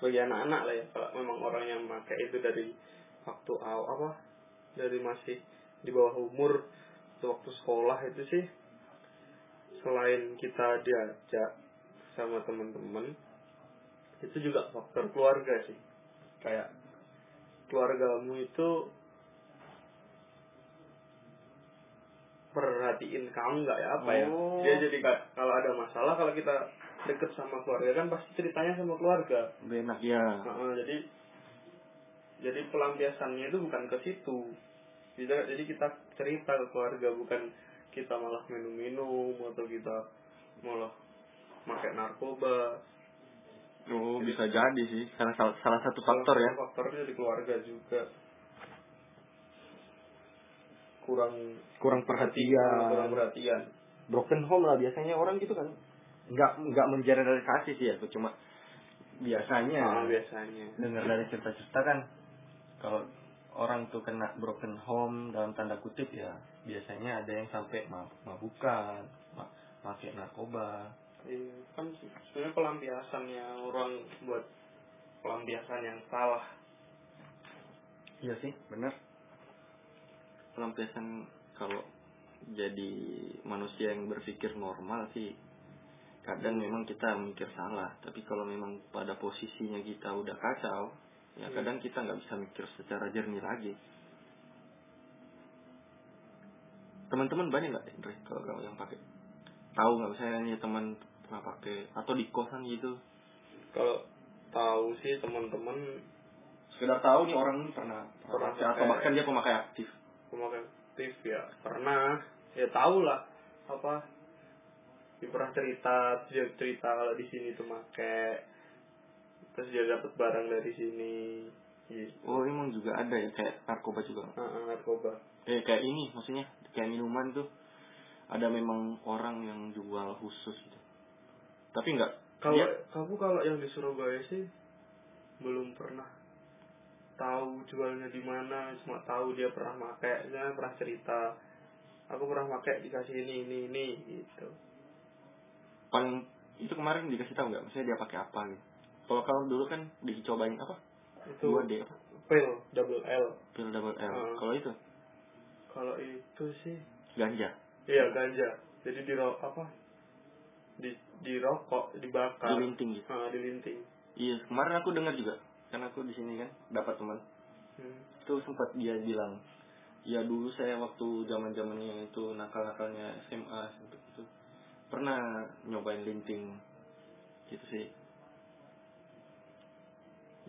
bagi anak-anak lah ya kalau memang orang yang make itu dari waktu awal apa dari masih di bawah umur waktu sekolah itu sih selain kita diajak sama teman-teman itu juga faktor keluarga sih. Kayak keluargamu itu perhatiin kamu nggak ya apa ya. Oh. dia jadi kalau ada masalah kalau kita deket sama keluarga kan pasti ceritanya sama keluarga. Enak ya Heeh, jadi jadi pelampiasannya itu bukan ke situ. Jadi, jadi kita cerita ke keluarga bukan kita malah minum-minum atau kita malah pakai narkoba. Oh bisa jadi sih. Karena salah, salah satu faktor ya. Salah satu faktornya di keluarga juga kurang kurang perhatian. Kurang perhatian. Broken home lah biasanya orang gitu kan. Nggak nggak mengeneralisasi sih ya aku cuma biasanya Ah, biasanya. dengar dari cerita-cerita kan kalau orang tuh kena broken home dalam tanda kutip ya biasanya ada yang sampai mabuk mabukan ma pakai narkoba. Iya, kan sebenarnya pelampiasannya orang buat pelampiasan yang salah. Iya sih benar pelampiasan kalau jadi manusia yang berpikir normal sih kadang memang kita mikir salah. Tapi kalau memang pada posisinya kita udah kacau ya Hmm. kadang kita nggak bisa mikir secara jernih lagi. Teman-teman banyak nggak Indri kalau kalau yang pakai? Tahu nggak misalnya teman pernah pakai atau di kosan gitu? Kalau tahu sih teman-teman sekedar tahu nih orang ini pernah Pernah pakai atau bahkan dia pemakai aktif pemakai aktif ya pernah. Ya tahu lah apa dia pernah cerita dia cerita kalau di sini tuh make terus dia dapat barang dari sini gitu. Oh emang juga ada ya kayak narkoba juga? Heeh, narkoba. Eh kayak ini maksudnya kayak minuman tuh ada memang orang yang jual khusus gitu. Tapi nggak kalau kamu kalau yang di Surabaya sih belum pernah tahu jualnya di mana cuma tahu dia pernah makainya pernah cerita aku pernah pakai dikasih ini ini ini gitu. Paling itu kemarin dikasih tahu nggak? Maksudnya dia pakai apa gitu? Kalau kalau dulu kan dicobain apa? Itu dua D apa? pil double L. Pil double L. Hmm. kalau itu? Kalau itu sih. Ganja? Iya ganja. Jadi di apa? Di di rokok dibakar. Dilinting gitu? Ah, dilinting. Iya kemarin aku dengar juga kan aku di sini kan dapat teman. Hmm. itu sempat dia bilang ya dulu saya waktu zaman zamannya itu nakal nakalnya SMA untuk itu pernah nyobain linting. Gitu sih.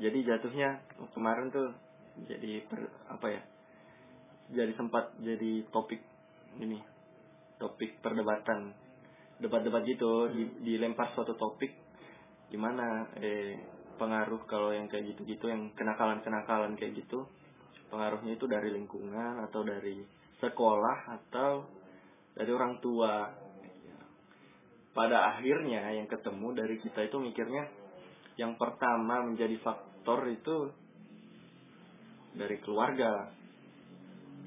Jadi jatuhnya kemarin tuh jadi per, apa ya jadi sempat jadi topik ini topik perdebatan. Debat-debat gitu di, dilempar suatu topik gimana eh pengaruh kalau yang kayak gitu-gitu yang kenakalan-kenakalan kayak gitu pengaruhnya itu dari lingkungan atau dari sekolah atau dari orang tua pada akhirnya yang ketemu dari kita itu mikirnya yang pertama menjadi faktor itu dari keluarga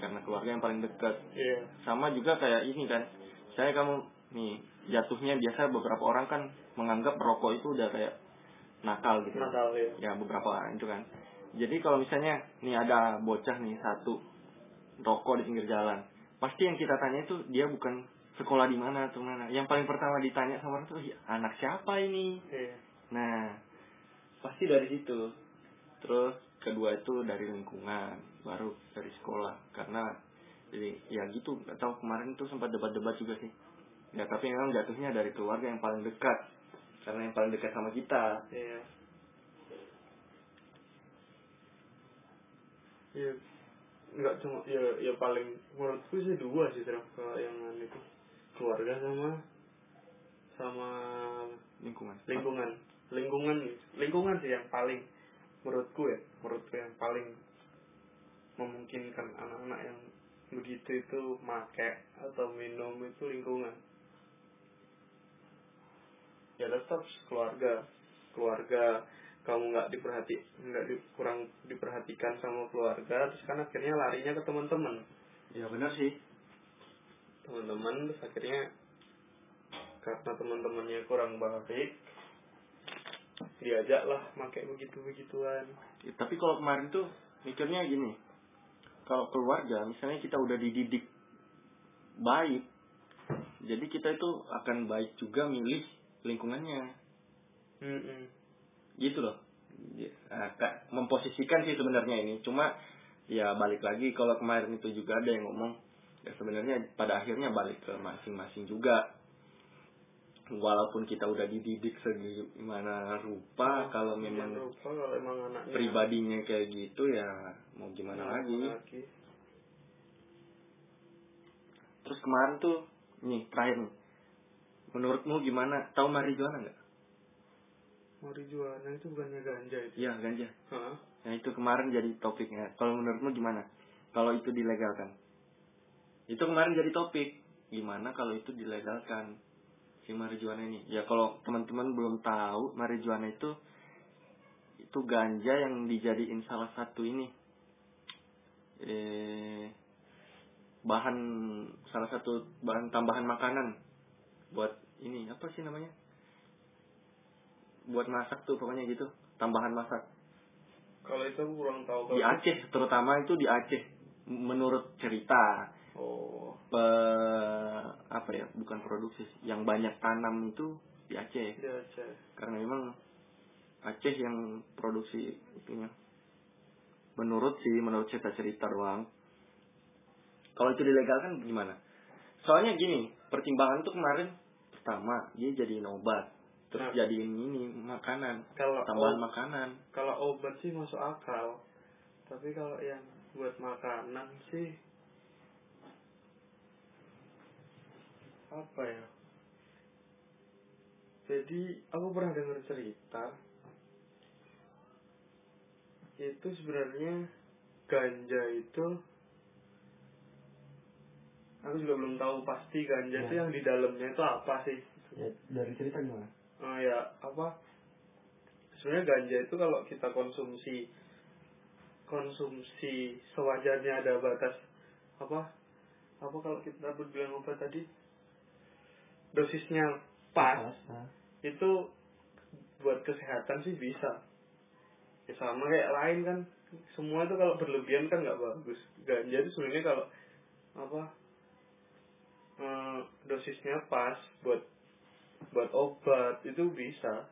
karena keluarga yang paling dekat Iya. sama juga kayak ini kan saya kamu nih jatuhnya biasa beberapa orang kan menganggap rokok itu udah kayak nakal gitu. Nakal ya. ya beberapa orang itu kan. Jadi kalau misalnya nih ada bocah nih satu rokok di pinggir jalan pasti yang kita tanya itu dia bukan sekolah di mana atau mana. Yang paling pertama ditanya sama orang tuh "Ya, anak siapa ini? Iya. nah pasti dari situ. Terus kedua itu dari lingkungan baru dari sekolah. Karena jadi ya gitu. Tahu kemarin tuh sempat debat-debat juga sih. Ya tapi memang jatuhnya dari keluarga yang paling dekat karena yang paling dekat sama kita. Iya. Iya. Enggak cuma ya ya paling menurutku sih dua sih kalau yang itu. Keluarga sama sama lingkungan. lingkungan. Lingkungan lingkungan sih yang paling menurutku ya menurutku yang paling memungkinkan anak-anak yang begitu itu make atau minum itu lingkungan ya tetap keluarga. Keluarga kamu nggak diperhati nggak di, kurang diperhatikan sama keluarga terus kan akhirnya larinya ke teman-teman. Ya benar sih. Teman-teman terus akhirnya karena teman-temannya kurang baik diajaklah pakai begitu begituan Ya, tapi kalau kemarin tuh mikirnya gini kalau keluarga misalnya kita udah dididik baik jadi kita itu akan baik juga milih lingkungannya. Mm-mm. gitu loh. Ya, ah, Kak, memposisikan sih sebenarnya ini. Cuma ya balik lagi kalau kemarin itu juga ada yang ngomong ya sebenarnya pada akhirnya balik ke masing-masing juga. Walaupun kita udah dididik segimana rupa kalau memang lupa kalau emang anaknya pribadinya kayak gitu ya mau gimana lagi? lagi. Terus kemarin tuh nih terakhir nih menurutmu gimana? Tahu marijuana nggak? Marijuana itu bukannya ganja itu? Iya ganja. Hah? nah itu kemarin jadi topiknya. Kalau menurutmu gimana? Kalau itu dilegalkan? Itu kemarin jadi topik. Gimana kalau itu dilegalkan? Si marijuana ini. Ya kalau teman-teman belum tahu marijuana itu itu ganja yang dijadiin salah satu ini. Eh bahan salah satu bahan tambahan makanan buat ini apa sih namanya? Buat masak tuh pokoknya gitu. Tambahan masak. Kalau itu aku kurang tahu di kalau Aceh terutama itu di Aceh menurut cerita. Oh. Pe- apa ya bukan produksi yang banyak tanam itu di Aceh. Di Aceh. Karena memang Aceh yang produksi itunya. Menurut sih menurut cerita cerita doang. Kalau itu dilegalkan gimana? Soalnya gini pertimbangan tuh kemarin pertama dia jadiin obat terus Nah. jadiin ini makanan. Kalau tambahan makanan. kalau obat sih masuk akal. Tapi kalau yang buat makanan sih apa ya? Jadi aku pernah dengar cerita itu sebenarnya ganja itu aku juga belum tahu pasti ganja Ya. itu yang di dalamnya itu apa sih? Ya dari cerita gimana? Ah ya apa? Sebenarnya ganja itu kalau kita konsumsi konsumsi sewajarnya ada batas apa? Apa kalau kita bilang apa tadi? Dosisnya pas. Itu buat kesehatan sih bisa. Ya sama kayak lain kan. Semua itu kalau berlebihan kan nggak bagus. Ganja itu sebenarnya kalau apa eh, dosisnya pas buat buat obat itu bisa.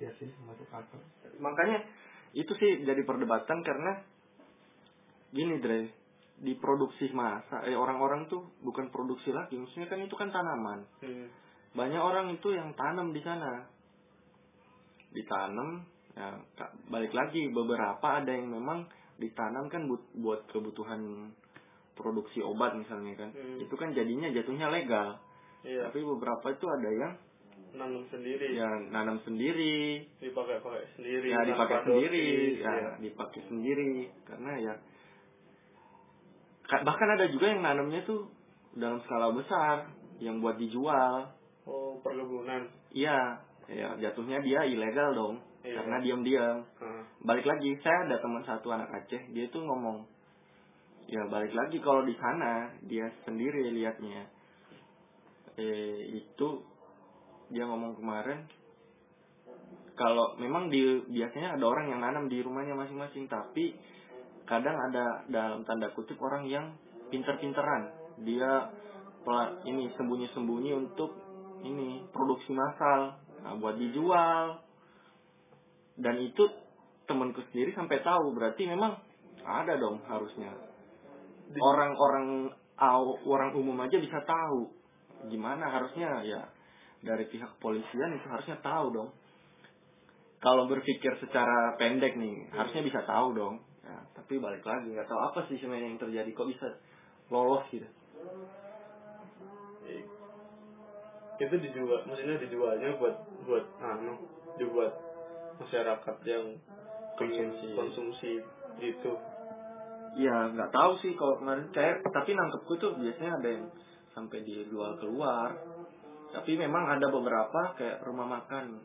Ya sih masuk akal. Makanya itu sih jadi perdebatan karena gini Dre diproduksi masa eh orang-orang tuh bukan produksi lagi maksudnya kan itu kan tanaman. Hmm. banyak orang itu yang tanam di sana. Ditanam ya balik lagi beberapa ada yang memang ditanam kan but- buat kebutuhan produksi obat misalnya kan Hmm. itu kan jadinya jatuhnya legal Iya. tapi beberapa itu ada yang Nanam sendiri. ya nanam sendiri Dipakai-pakai sendiri. ya dipakai sendiri ya iya. dipakai sendiri karena ya ka- bahkan ada juga yang nanamnya tuh dalam skala besar yang buat dijual Oh, perkebunan. iya ya jatuhnya dia ilegal dong Iya. karena diam-diam Nah, balik lagi saya ada teman satu anak Aceh dia tuh ngomong ya balik lagi kalau di sana dia sendiri liatnya. Eh itu dia ngomong kemarin kalau memang di biasanya ada orang yang nanam di rumahnya masing-masing tapi kadang ada dalam tanda kutip orang yang pinter-pinteran. Dia ini sembunyi-sembunyi untuk ini produksi massal nah, buat dijual. Dan itu temanku sendiri sampai tahu berarti memang ada dong harusnya orang-orang aw- orang umum aja bisa tahu. Gimana harusnya? Ya dari pihak kepolisian itu harusnya tahu dong. Kalau berpikir secara pendek nih harusnya bisa tahu dong. Ya, tapi balik lagi nggak tahu apa sih sebenarnya yang terjadi. Kok bisa lolos gitu? I- itu dijual, maksudnya dijualnya buat buat anu, dibuat masyarakat yang Konsumsi. konsumsi gitu. Ya nggak tahu sih kalau kemarin. Saya tapi nangkepku tuh biasanya ada yang sampai dijual keluar. Tapi memang ada beberapa kayak rumah makan.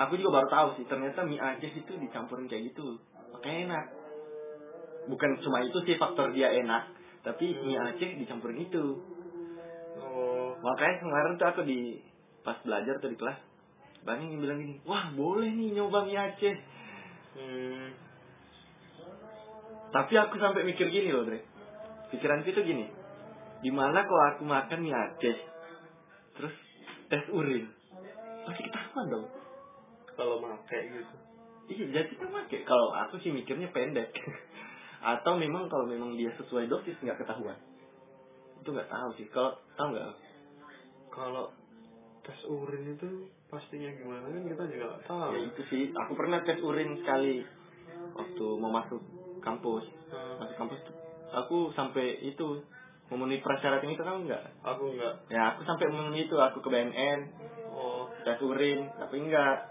Aku juga baru tahu sih ternyata mie Aceh itu dicampurin kayak gitu. Makanya enak. Bukan cuma itu sih faktor dia enak tapi mie Aceh dicampurin itu. Oh, makanya kemarin tuh aku di pas belajar tuh di kelas banyak yang bilang gini wah boleh nih nyoba mie Aceh. Hmm, Tapi aku sampai mikir gini loh, Dre. Pikiranku itu gini. Gimana kalau aku makan mie Aceh, terus tes urin? Pasti ketahuan dong. kalau make gitu. Iya, jadi kita pakai. Kalau aku sih mikirnya pendek. Atau memang kalau memang dia sesuai dosis nggak ketahuan. Itu nggak tahu sih. Kalau tahu nggak? Kalau tes urin itu pastinya gimana kan kita juga nggak tahu. Ya itu sih. Aku pernah tes urin sekali waktu mau masuk kampus. Hmm, Masuk kampus tuh, aku sampai itu memenuhi prasyarat ini kan enggak? aku nggak. Ya aku sampai memenuhi itu. Aku ke BNN, Oh, tes urin tapi enggak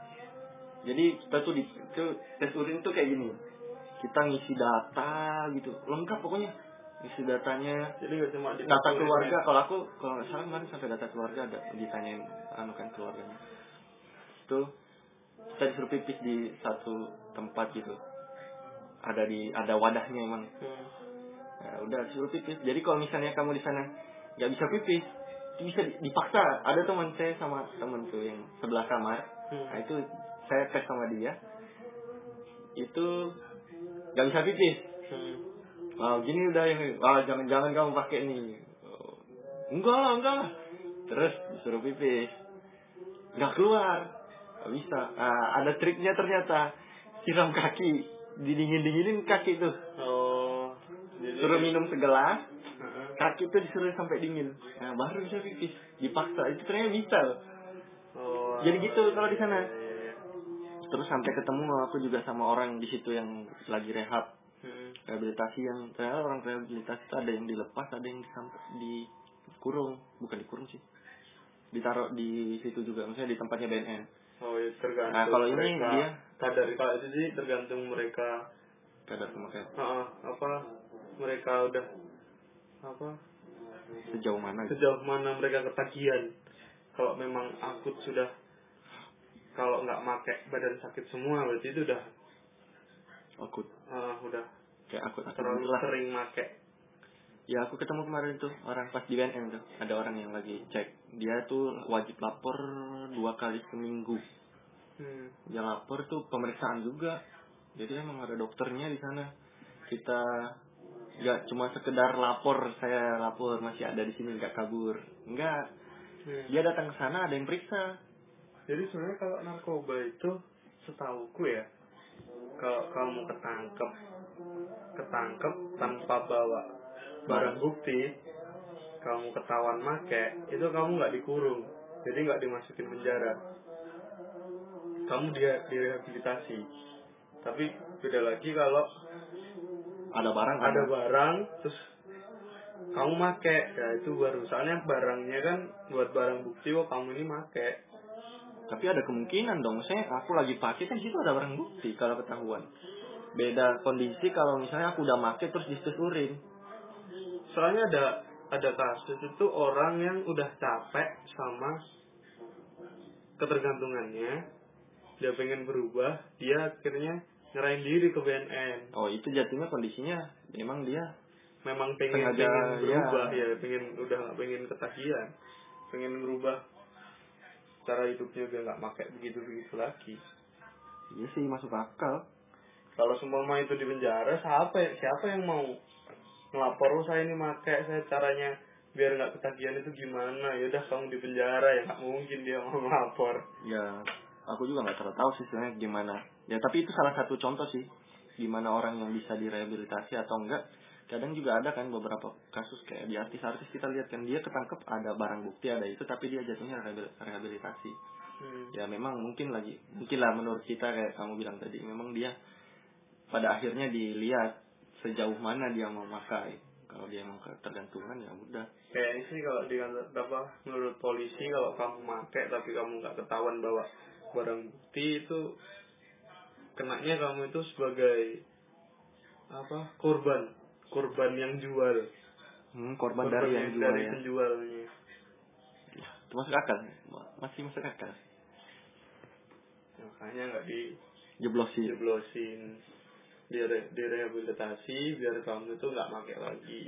jadi kita tuh di itu, tes urin tuh kayak gini kita ngisi data gitu lengkap pokoknya ngisi datanya jadi nggak cuma di data keluarga kalau aku kalau nggak salah kemarin sampai data keluarga ada ditanyain anu kan keluarganya itu kita disuruh pipis di satu tempat gitu ada di ada wadahnya emang Hmm. Ya, udah suruh pipis. Jadi kalau misalnya kamu di sana nggak bisa pipis, itu bisa di- dipaksa. Ada teman saya sama temen tuh yang sebelah kamar. Hmm. Nah itu saya tes sama dia. Itu nggak bisa pipis. Hmm. Wah gini udah yang wah jangan-jangan kamu pakai ini. Oh, enggak lah enggak lah. Terus disuruh pipis, nggak keluar. Nggak bisa. Nah, ada triknya ternyata. Siram kaki, didingin-dinginin kaki tuh. Oh, jadi Suruh minum segelas, kaki tuh disuruh sampai dingin. Nah baru bisa pipis dipaksa. Itu ternyata bisa loh. Oh. jadi gitu kalau di sana. Iya. terus sampai ketemu aku juga sama orang di situ yang lagi rehab. Hmm. rehabilitasi yang ternyata orang rehabilitasi itu ada yang dilepas ada yang disampai dikurung bukan dikurung sih. Ditaruh di situ juga. Misalnya di tempatnya BNN Oh, ya, tergantung Nah, kalau ini mereka. dia- kadar kalau itu sih tergantung mereka. Kadar pemakaian Heeh, apa mereka udah apa? Sejauh mana gitu. sejauh mana mereka ketagihan. Kalau memang akut sudah kalau nggak make badan sakit semua berarti itu udah akut. Eh, udah kayak akut akut terlalu lah. sering make. Ya aku ketemu kemarin tuh orang pas di BNN tuh. Ada orang yang lagi cek. Dia tuh wajib lapor dua kali seminggu hmm. dia lapor tuh pemeriksaan juga. Jadi emang ada dokternya di sana. Kita nggak cuma sekedar lapor saya lapor masih ada di sini nggak kabur. Enggak Hmm. dia datang ke sana ada yang periksa. Jadi sebenarnya kalau narkoba itu setauku ya kalau kamu ketangkep ketangkep tanpa bawa barang bukti kamu ketahuan make itu kamu nggak dikurung. Jadi nggak dimasukin penjara kamu dia direhabilitasi tapi beda lagi kalau ada barang ada barang terus kamu make. Ya itu baru. Soalnya barangnya kan buat barang bukti kok kamu ini make. Tapi ada kemungkinan dong. Saya aku lagi pakai kan situ ada barang bukti kalau ketahuan. Beda kondisi kalau misalnya aku udah make terus disesurin soalnya ada ada kasus itu orang yang udah capek sama ketergantungannya dia pengen berubah dia akhirnya ngerain diri ke BNN oh itu jatuhnya kondisinya memang dia memang pengen Sengaja, pengen berubah ya. ya. pengen udah nggak pengen ketagihan. Pengen berubah. Cara hidupnya udah nggak pakai begitu begitu lagi. Iya sih masuk akal. Kalau semua itu di penjara siapa siapa yang mau ngelapor "Oh, saya ini pakai saya caranya biar nggak ketagihan itu gimana? Ya udah kamu di penjara ya nggak mungkin dia mau ngelapor. Ya aku juga nggak terlalu tahu sih sebenarnya gimana. Ya tapi itu salah satu contoh sih gimana orang yang bisa direhabilitasi atau enggak. Kadang juga ada kan beberapa kasus kayak di artis-artis kita lihat kan dia ketangkep ada barang bukti ada itu tapi dia jatuhnya rehabil- rehabilitasi. Hmm. ya memang mungkin lagi mungkin lah menurut kita kayak kamu bilang tadi memang dia pada akhirnya dilihat sejauh mana dia mau makai kalau dia emang ketergantungan ya udah. Kayaknya sih kalau di apa menurut polisi kalau kamu pakai tapi kamu nggak ketahuan bawa barang bukti itu kenanya kamu itu sebagai apa? Korban. Korban yang jual. Hmm, korban dari yang jual dari ya. penjualnya. Itu masuk akal Ma- masih masuk akal. Makanya nggak di jeblosin. jeblosin. Dire, direhabilitasi biar kamu itu nggak pakai lagi.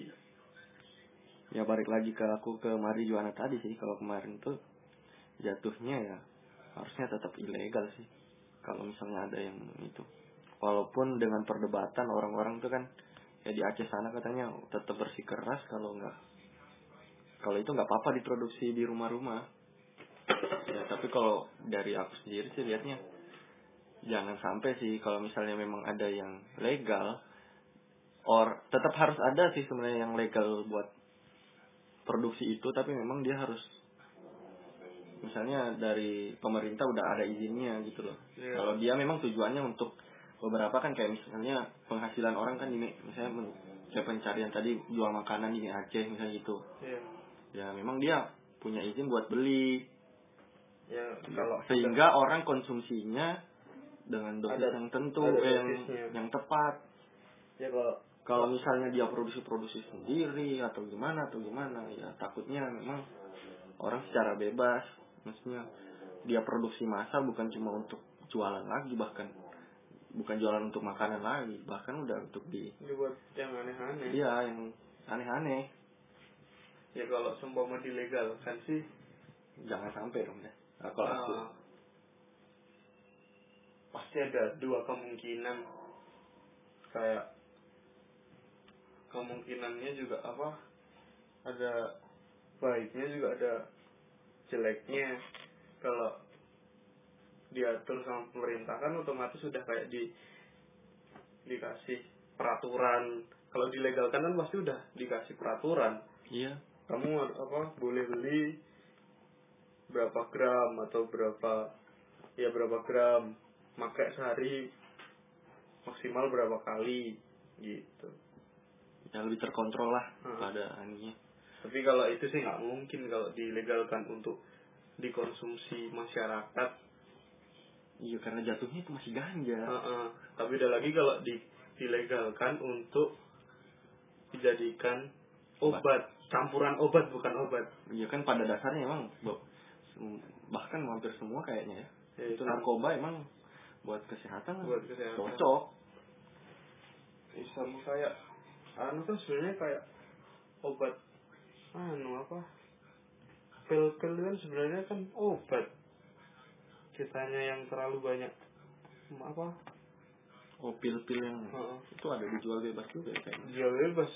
Ya balik lagi ke aku ke Mari Juana tadi sih. Kalau kemarin tuh jatuhnya ya harusnya tetap ilegal sih kalau misalnya ada yang itu. Walaupun dengan perdebatan orang-orang tuh kan ya di Aceh sana katanya tetap bersikeras kalau nggak kalau itu nggak apa-apa diproduksi di rumah-rumah. Ya tapi kalau dari aku sendiri sih lihatnya jangan sampai sih kalau misalnya memang ada yang legal or tetap harus ada sih sebenarnya yang legal buat produksi itu tapi memang dia harus misalnya dari pemerintah udah ada izinnya gitu loh. Iya. kalau dia memang tujuannya untuk beberapa kan kayak misalnya penghasilan orang kan ini misalnya men- kayak pencarian tadi jual makanan di Aceh misalnya gitu. Ya ya memang dia punya izin buat beli. Ya kalau sehingga orang konsumsinya dengan dosis Ada- yang tentu ada yang dosisnya. yang tepat. Ya kalau kalau misalnya dia produksi-produksi sendiri atau gimana atau gimana ya takutnya memang orang secara bebas maksudnya dia produksi massa bukan cuma untuk jualan lagi bahkan bukan jualan untuk makanan lagi bahkan udah untuk di dibuat yang aneh-aneh. Iya yang aneh-aneh. Ya kalau seumpama dilegalkan sih jangan sampai dong ya nah, kalau aku. Ah, pasti ada dua kemungkinan. Kayak kemungkinannya juga apa? Ada baiknya juga ada jeleknya kalau diatur sama pemerintah kan otomatis sudah kayak di dikasih peraturan. Kalau dilegalkan kan pasti udah dikasih peraturan. Iya. Kamu apa boleh beli berapa gram atau berapa ya berapa gram makai sehari maksimal berapa kali gitu. Yang lebih terkontrol lah Hmm. pada aninya tapi kalau itu sih nggak mungkin kalau dilegalkan untuk dikonsumsi masyarakat. Iya karena jatuhnya itu masih ganja. Heeh. tapi ada lagi kalau di, dilegalkan untuk dijadikan obat. campuran obat bukan obat. Iya kan pada dasarnya emang bahkan hampir semua kayaknya ya. Ya, itu narkoba emang buat kesehatan. Buat kesehatan. Cocok. Ya, sama kayak anu kan sebenarnya kayak obat anu apa pil-pil kan sebenarnya kan obat. Kitanya yang terlalu banyak apa? Oh pil-pil yang uh -uh. itu ada dijual bebas juga ya kayaknya. Jual bebas.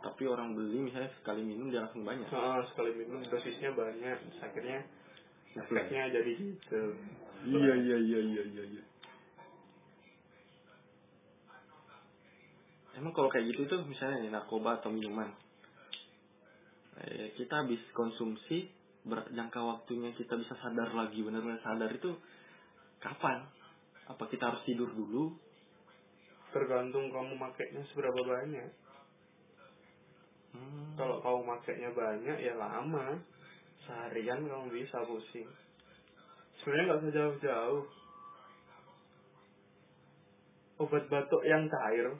Tapi orang beli misalnya sekali minum dia langsung banyak. Uh, sekali minum dosisnya banyak akhirnya efeknya jadi gitu. Iya iya iya iya iya iya. Emang kalau kayak gitu tuh misalnya narkoba atau minuman eh, kita habis konsumsi ber- jangka waktunya kita bisa sadar lagi benar-benar sadar itu kapan? Apa kita harus tidur dulu? Tergantung kamu makainya seberapa banyak. Hmm. kalau kamu makainya banyak ya lama. Seharian kamu bisa pusing. Sebenarnya nggak usah jauh-jauh. Obat batuk yang cair.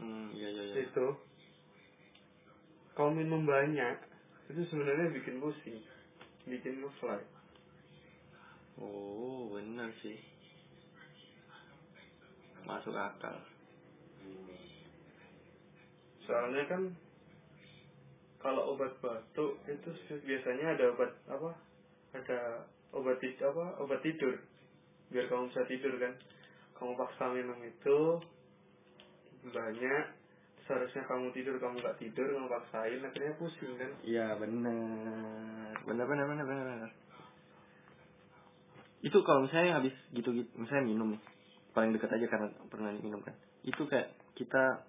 Hmm iya iya iya. Itu kalau minum banyak itu sebenarnya bikin pusing bikin ngefly. Oh benar sih. Masuk akal. Soalnya kan kalau obat batuk itu biasanya ada obat apa ada obat tid- apa obat tidur. Biar kamu bisa tidur kan. Kamu paksa minum itu banyak seharusnya kamu tidur kamu nggak tidur kamu paksain akhirnya pusing kan? Iya benar benar benar benar benar itu kalau misalnya habis gitu gitu misalnya minum nih paling dekat aja karena pernah minum kan? Itu kayak kita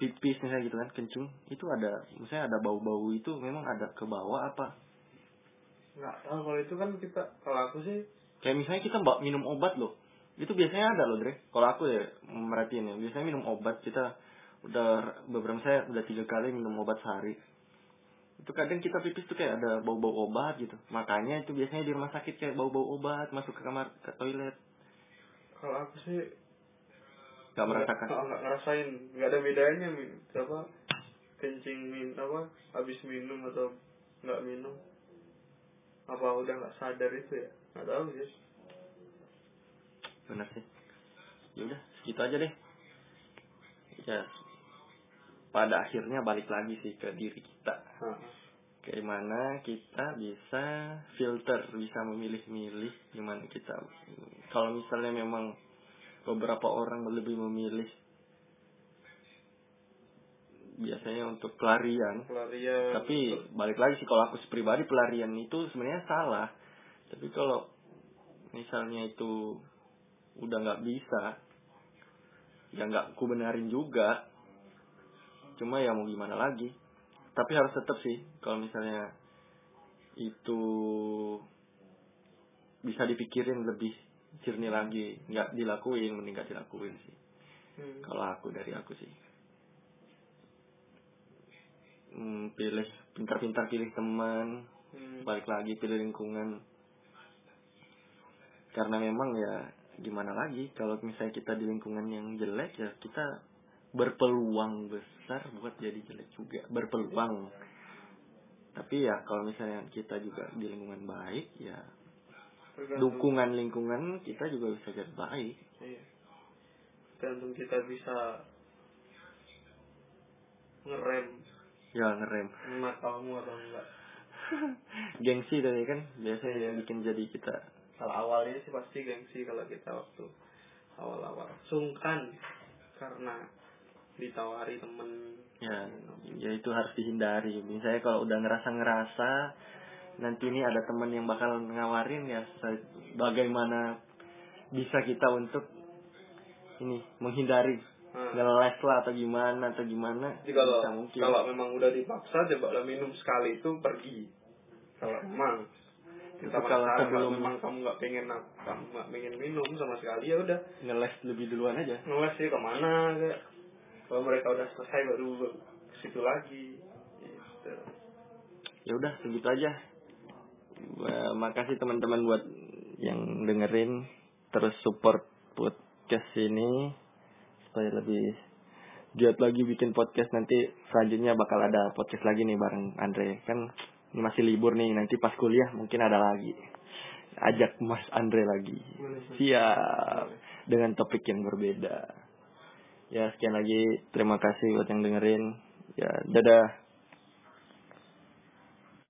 pipis misalnya gitu kan kencing itu ada misalnya ada bau-bau itu memang ada ke bawah apa? Nggak tahu kalau itu kan kita kalau aku sih kayak misalnya kita mbak minum obat loh itu biasanya ada loh Dre. Kalau aku ya merhatiin ya. Biasanya minum obat kita udah beberapa saya udah tiga kali minum obat sehari. Itu kadang kita pipis tuh kayak ada bau-bau obat gitu. Makanya itu biasanya di rumah sakit kayak bau-bau obat masuk ke kamar ke toilet. Kalau aku sih nggak merasakan. nggak ngerasain. Nggak ada bedanya apa kencing min apa habis minum atau nggak minum. Apa udah nggak sadar itu ya? Nggak tahu sih benar sih. Ya udah segitu aja deh. Ya. Pada akhirnya balik lagi sih ke diri kita. Bagaimana kita bisa filter, bisa memilih-milih gimana kita. Kalau misalnya memang beberapa orang lebih memilih biasanya untuk pelarian, pelarian tapi balik lagi sih kalau aku pribadi pelarian itu sebenarnya salah. Tapi kalau misalnya itu udah nggak bisa, ya nggak ku benarin juga. Cuma ya mau gimana lagi tapi harus tetap sih kalau misalnya itu bisa dipikirin lebih jernih lagi nggak dilakuin mending nggak dilakuin sih Hmm. kalau aku dari aku sih hmm, pilih pintar-pintar pilih teman Hmm. balik lagi pilih lingkungan karena memang ya gimana lagi? Kalau misalnya kita di lingkungan yang jelek ya kita berpeluang besar buat jadi jelek juga. Berpeluang. Tapi ya kalau misalnya kita juga di lingkungan baik ya dukungan lingkungan kita juga bisa jadi baik. Iya. tergantung kita bisa ngerem. Ya ngerem. Matamu atau enggak. Gengsi tadi kan biasanya yang bikin jadi kita kalau awalnya sih pasti gengsi kalau kita waktu awal-awal. Sungkan karena ditawari temen. Ya ya itu harus dihindari. Misalnya kalau udah ngerasa ngerasa nanti ini ada teman yang bakal ngawarin ya bagaimana bisa kita untuk ini menghindari ngeles lah atau gimana atau gimana. Jadi kalau mungkin. kalau memang udah dipaksa coba minum sekali itu pergi. Kalau memang Itu kalau sebelum- memang kamu nggak pengen kamu nggak pengen minum sama sekali ya udah. Ngeles lebih duluan aja. Ngeles sih ke mana kayak kalau mereka udah selesai baru ke situ lagi. Gitu. ya udah segitu aja. Makasih teman-teman buat yang dengerin terus support podcast ini. Supaya lebih giat lagi bikin podcast. Nanti selanjutnya bakal ada podcast lagi nih bareng Andre. Kan ini masih libur nih nanti pas kuliah mungkin ada lagi. Ajak Mas Andre lagi. Siap. Dengan topik yang berbeda. Ya sekian lagi. Terima kasih buat yang dengerin. Ya dadah